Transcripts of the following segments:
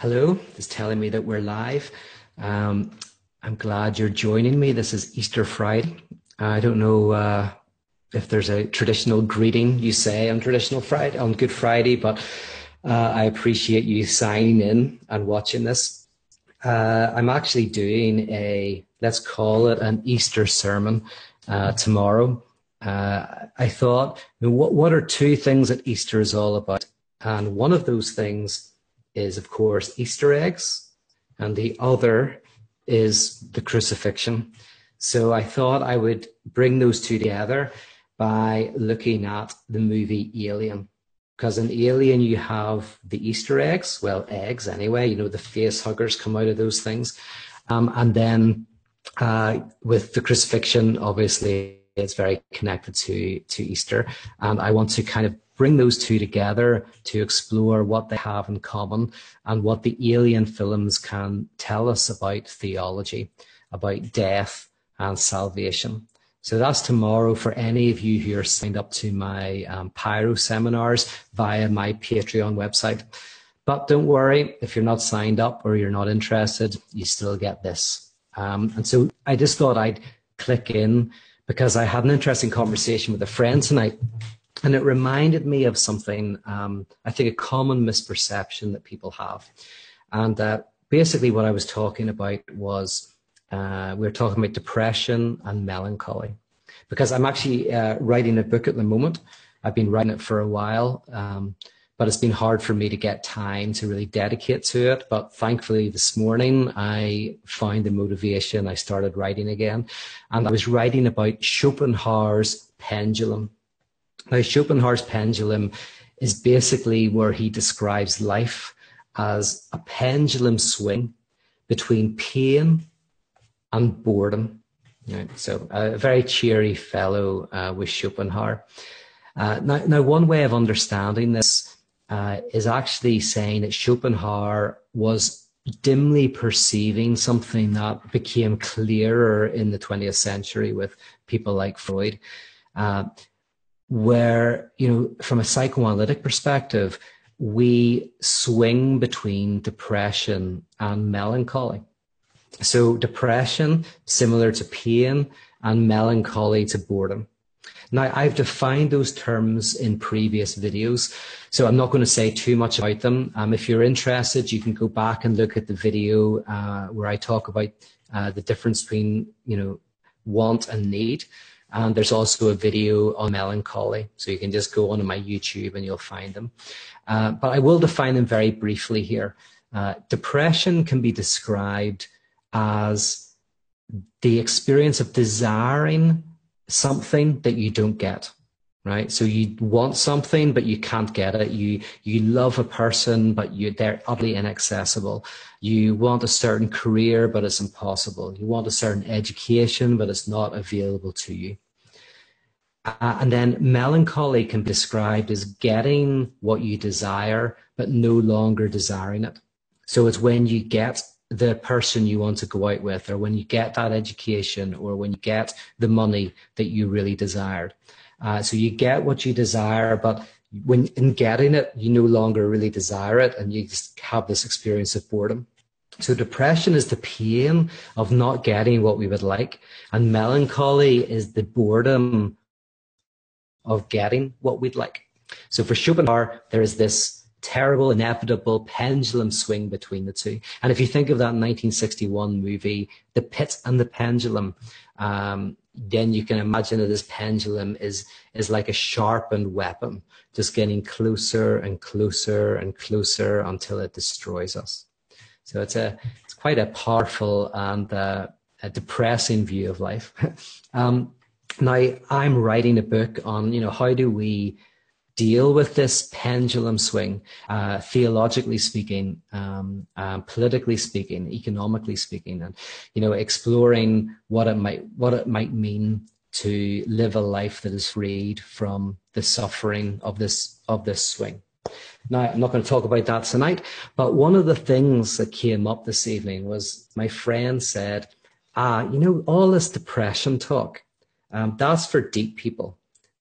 Hello, it's telling me that we're live. Um, I'm glad you're joining me. This is Easter Friday. I don't know uh, if there's a traditional greeting you say on traditional Friday, on Good Friday, but uh, I appreciate you signing in and watching this. Uh, I'm actually doing a, let's call it an Easter sermon uh, tomorrow. Uh, I thought, what, what are two things that Easter is all about? And one of those things is, of course, Easter eggs, and the other is the crucifixion. So I thought I would bring those two together by looking at the movie Alien. Because in Alien, you have the Easter eggs, well, eggs anyway, you know, the face huggers come out of those things. Um, and then uh, with the crucifixion, obviously, it's very connected to, to Easter. And I want to kind of bring those two together to explore what they have in common and what the alien films can tell us about theology, about death and salvation. So that's tomorrow for any of you who are signed up to my um, Pyro seminars via my Patreon website. But don't worry, if you're not signed up or you're not interested, you still get this. Um, and so I just thought I'd click in because I had an interesting conversation with a friend tonight and it reminded me of something, um, I think a common misperception that people have. And uh, basically, what I was talking about was uh, we were talking about depression and melancholy. Because I'm actually uh, writing a book at the moment. I've been writing it for a while, um, but it's been hard for me to get time to really dedicate to it. But thankfully, this morning I found the motivation. I started writing again. And I was writing about Schopenhauer's pendulum now, Schopenhauer's pendulum is basically where he describes life as a pendulum swing between pain and boredom. Right? So, a very cheery fellow uh, was Schopenhauer. Uh, now, now, one way of understanding this uh, is actually saying that Schopenhauer was dimly perceiving something that became clearer in the 20th century with people like Freud. Uh, where, you know, from a psychoanalytic perspective, we swing between depression and melancholy. So depression, similar to pain, and melancholy to boredom. Now, I've defined those terms in previous videos, so I'm not going to say too much about them. Um, if you're interested, you can go back and look at the video uh, where I talk about uh, the difference between, you know, want and need. And there's also a video on melancholy. So you can just go onto my YouTube and you'll find them. Uh, but I will define them very briefly here. Uh, depression can be described as the experience of desiring something that you don't get right? So you want something, but you can't get it. You, you love a person, but you, they're utterly inaccessible. You want a certain career, but it's impossible. You want a certain education, but it's not available to you. Uh, and then melancholy can be described as getting what you desire, but no longer desiring it. So it's when you get the person you want to go out with, or when you get that education, or when you get the money that you really desired. Uh, so you get what you desire, but when in getting it, you no longer really desire it, and you just have this experience of boredom. So depression is the pain of not getting what we would like, and melancholy is the boredom of getting what we'd like. So for Schopenhauer, there is this terrible, inevitable pendulum swing between the two. And if you think of that 1961 movie, The Pit and the Pendulum, um, then you can imagine that this pendulum is is like a sharpened weapon, just getting closer and closer and closer until it destroys us. So it's a it's quite a powerful and uh, a depressing view of life. um, now I'm writing a book on you know how do we deal with this pendulum swing, uh, theologically speaking, um, um, politically speaking, economically speaking, and you know, exploring what it might what it might mean to live a life that is freed from the suffering of this of this swing. Now, I'm not going to talk about that tonight, but one of the things that came up this evening was my friend said, "Ah, you know, all this depression talk, um, that's for deep people."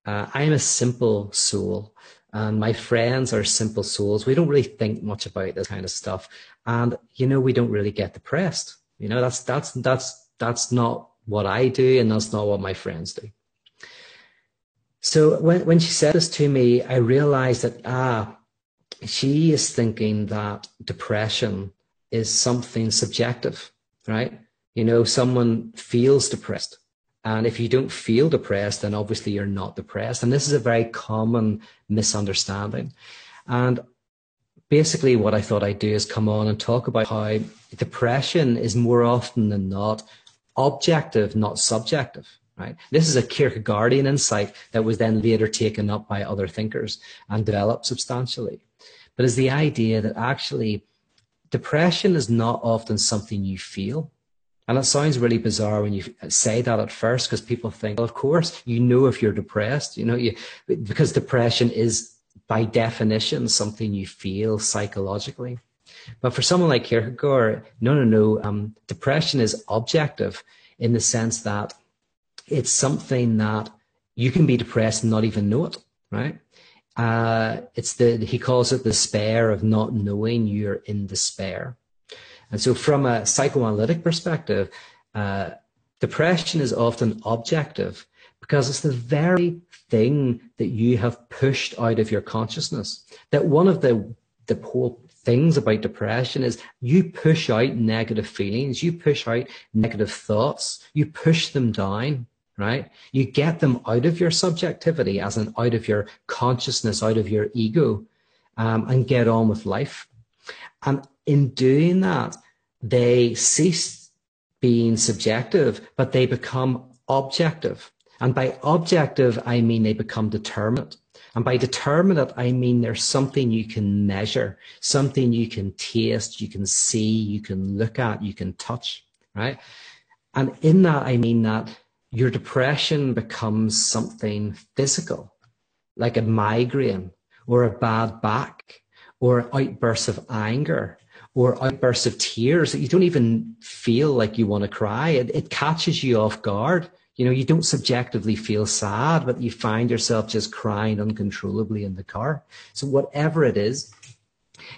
Uh, I'm a simple soul. and my friends are simple souls. We don't really think much about this kind of stuff. And, you know, we don't really get depressed. You know, that's, that's, that's, that's not what I do. And that's not what my friends do. So when, when she said this to me, I realized that, ah, she is thinking that depression is something subjective, right? You know, someone feels depressed. And if you don't feel depressed, then obviously you're not depressed. And this is a very common misunderstanding. And basically, what I thought I'd do is come on and talk about how depression is more often than not objective, not subjective. Right. This is a Kierkegaardian insight that was then later taken up by other thinkers and developed substantially. But is the idea that actually depression is not often something you feel. And it sounds really bizarre when you say that at first because people think, well, of course, you know if you're depressed, you know, you, because depression is by definition something you feel psychologically. But for someone like Kierkegaard, no, no, no. Um, depression is objective in the sense that it's something that you can be depressed and not even know it, right? Uh, it's the he calls it despair of not knowing you're in despair. And so, from a psychoanalytic perspective, uh, depression is often objective because it's the very thing that you have pushed out of your consciousness. That one of the the whole things about depression is you push out negative feelings, you push out negative thoughts, you push them down right? You get them out of your subjectivity, as in out of your consciousness, out of your ego, um, and get on with life. And in doing that, they cease being subjective, but they become objective. And by objective, I mean they become determinate. And by determinate, I mean there's something you can measure, something you can taste, you can see, you can look at, you can touch, right? And in that, I mean that your depression becomes something physical, like a migraine or a bad back or outbursts of anger or outbursts of tears that you don't even feel like you want to cry. It, it catches you off guard. You know, you don't subjectively feel sad, but you find yourself just crying uncontrollably in the car. So whatever it is,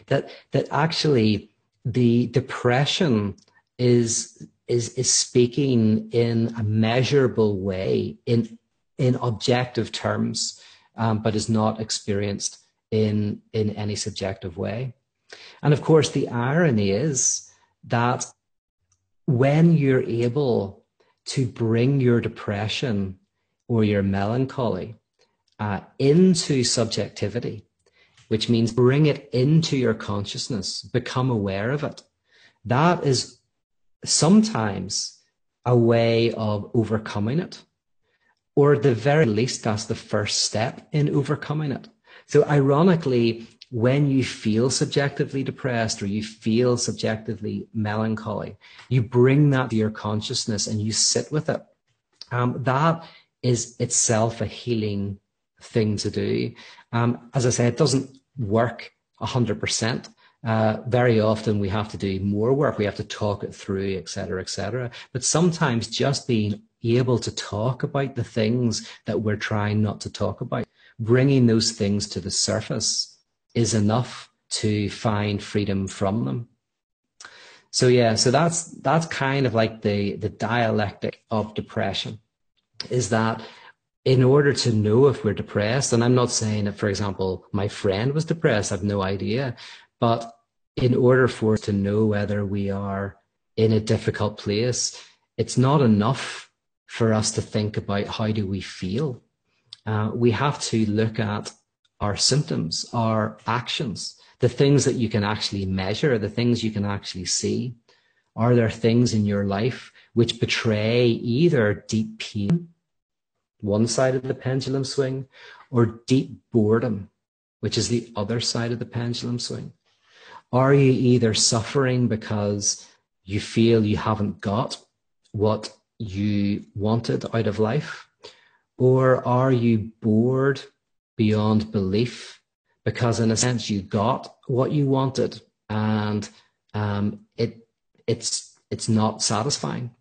that that actually the depression is is is speaking in a measurable way in in objective terms, um, but is not experienced in in any subjective way. And of course, the irony is that when you're able to bring your depression or your melancholy uh, into subjectivity, which means bring it into your consciousness, become aware of it. That is sometimes a way of overcoming it. Or at the very least, that's the first step in overcoming it. So ironically, when you feel subjectively depressed or you feel subjectively melancholy, you bring that to your consciousness and you sit with it. Um, that is itself a healing thing to do. Um, as I say, it doesn't work 100%, uh, very often we have to do more work. We have to talk it through, et cetera, et cetera. But sometimes just being able to talk about the things that we're trying not to talk about, bringing those things to the surface is enough to find freedom from them. So yeah, so that's that's kind of like the the dialectic of depression, is that in order to know if we're depressed, and I'm not saying that, for example, my friend was depressed, I've no idea, but in order for us to know whether we are in a difficult place, it's not enough for us to think about how do we feel. Uh, we have to look at our symptoms, our actions, the things that you can actually measure, the things you can actually see. Are there things in your life which betray either deep pain, one side of the pendulum swing, or deep boredom, which is the other side of the pendulum swing? Are you either suffering because you feel you haven't got what you wanted out of life? Or are you bored beyond belief because, in a sense, you got what you wanted and um, it it's it's not satisfying?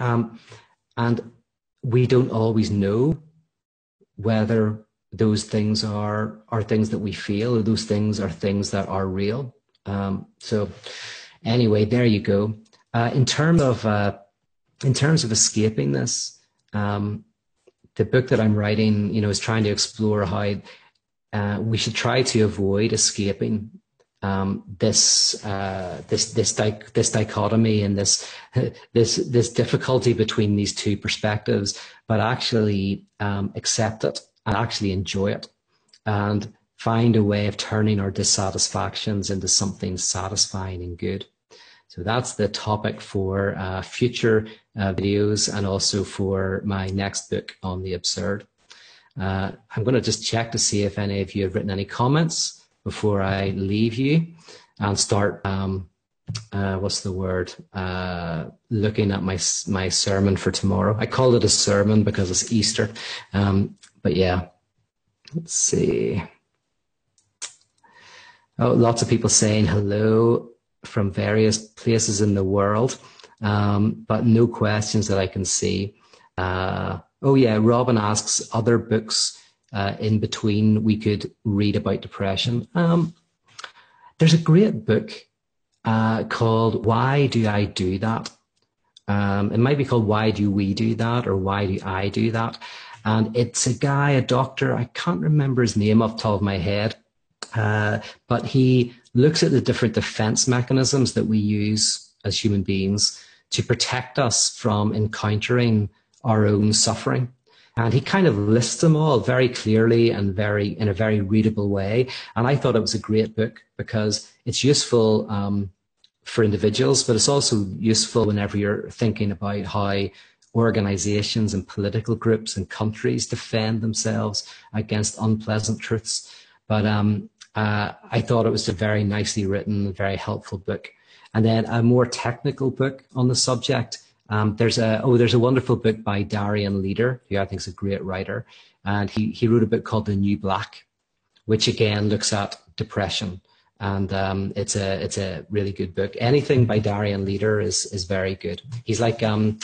Um, and we don't always know whether those things are are things that we feel, or those things are things that are real. Um, so, anyway, there you go. Uh, in terms of uh, in terms of escaping this, um, the book that I'm writing, you know, is trying to explore how uh, we should try to avoid escaping um, this uh, this this di- this dichotomy and this this this difficulty between these two perspectives, but actually um, accept it and actually enjoy it, and find a way of turning our dissatisfactions into something satisfying and good. So that's the topic for uh, future uh, videos and also for my next book on the absurd. Uh, I'm going to just check to see if any of you have written any comments before I leave you and start, um, uh, what's the word, uh, looking at my, my sermon for tomorrow. I call it a sermon because it's Easter. Um, but yeah, let's see. Oh, lots of people saying hello from various places in the world, um, but no questions that I can see. Uh, oh yeah, Robin asks other books uh, in between we could read about depression. Um, there's a great book uh, called Why Do I Do That? Um, it might be called Why Do We Do That or Why Do I Do That? And it's a guy, a doctor, I can't remember his name off the top of my head, uh, but he looks at the different defense mechanisms that we use as human beings to protect us from encountering our own suffering. And he kind of lists them all very clearly and very in a very readable way. And I thought it was a great book because it's useful um, for individuals, but it's also useful whenever you're thinking about how organizations and political groups and countries defend themselves against unpleasant truths. But um, uh, I thought it was a very nicely written, very helpful book. And then a more technical book on the subject um, there's a oh, there's a wonderful book by Darian Leader, who I think is a great writer, and he he wrote a book called The New Black, which again looks at depression, and um, it's a it's a really good book. Anything by Darian Leader is is very good. He's like um,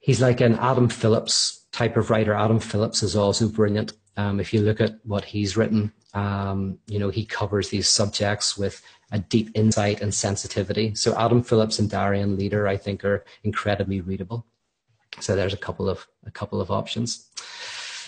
he's like an Adam Phillips type of writer. Adam Phillips is also brilliant. Um, if you look at what he's written, um, you know he covers these subjects with a deep insight and sensitivity. So Adam Phillips and Darian Leader, I think, are incredibly readable. So there's a couple of a couple of options.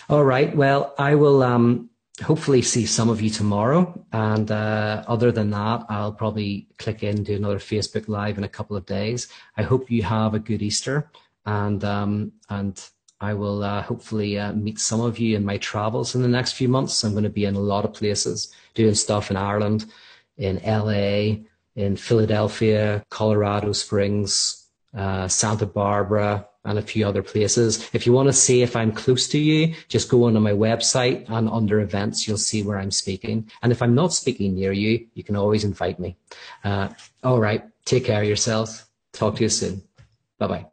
All right. Well, I will um, hopefully see some of you tomorrow. And uh, other than that, I'll probably click in do another Facebook Live in a couple of days. I hope you have a good Easter, and um, and I will uh, hopefully uh, meet some of you in my travels in the next few months. I'm going to be in a lot of places doing stuff in Ireland in LA, in Philadelphia, Colorado Springs, uh, Santa Barbara, and a few other places. If you want to see if I'm close to you, just go onto my website and under events, you'll see where I'm speaking. And if I'm not speaking near you, you can always invite me. Uh, all right. Take care of yourself. Talk to you soon. Bye bye.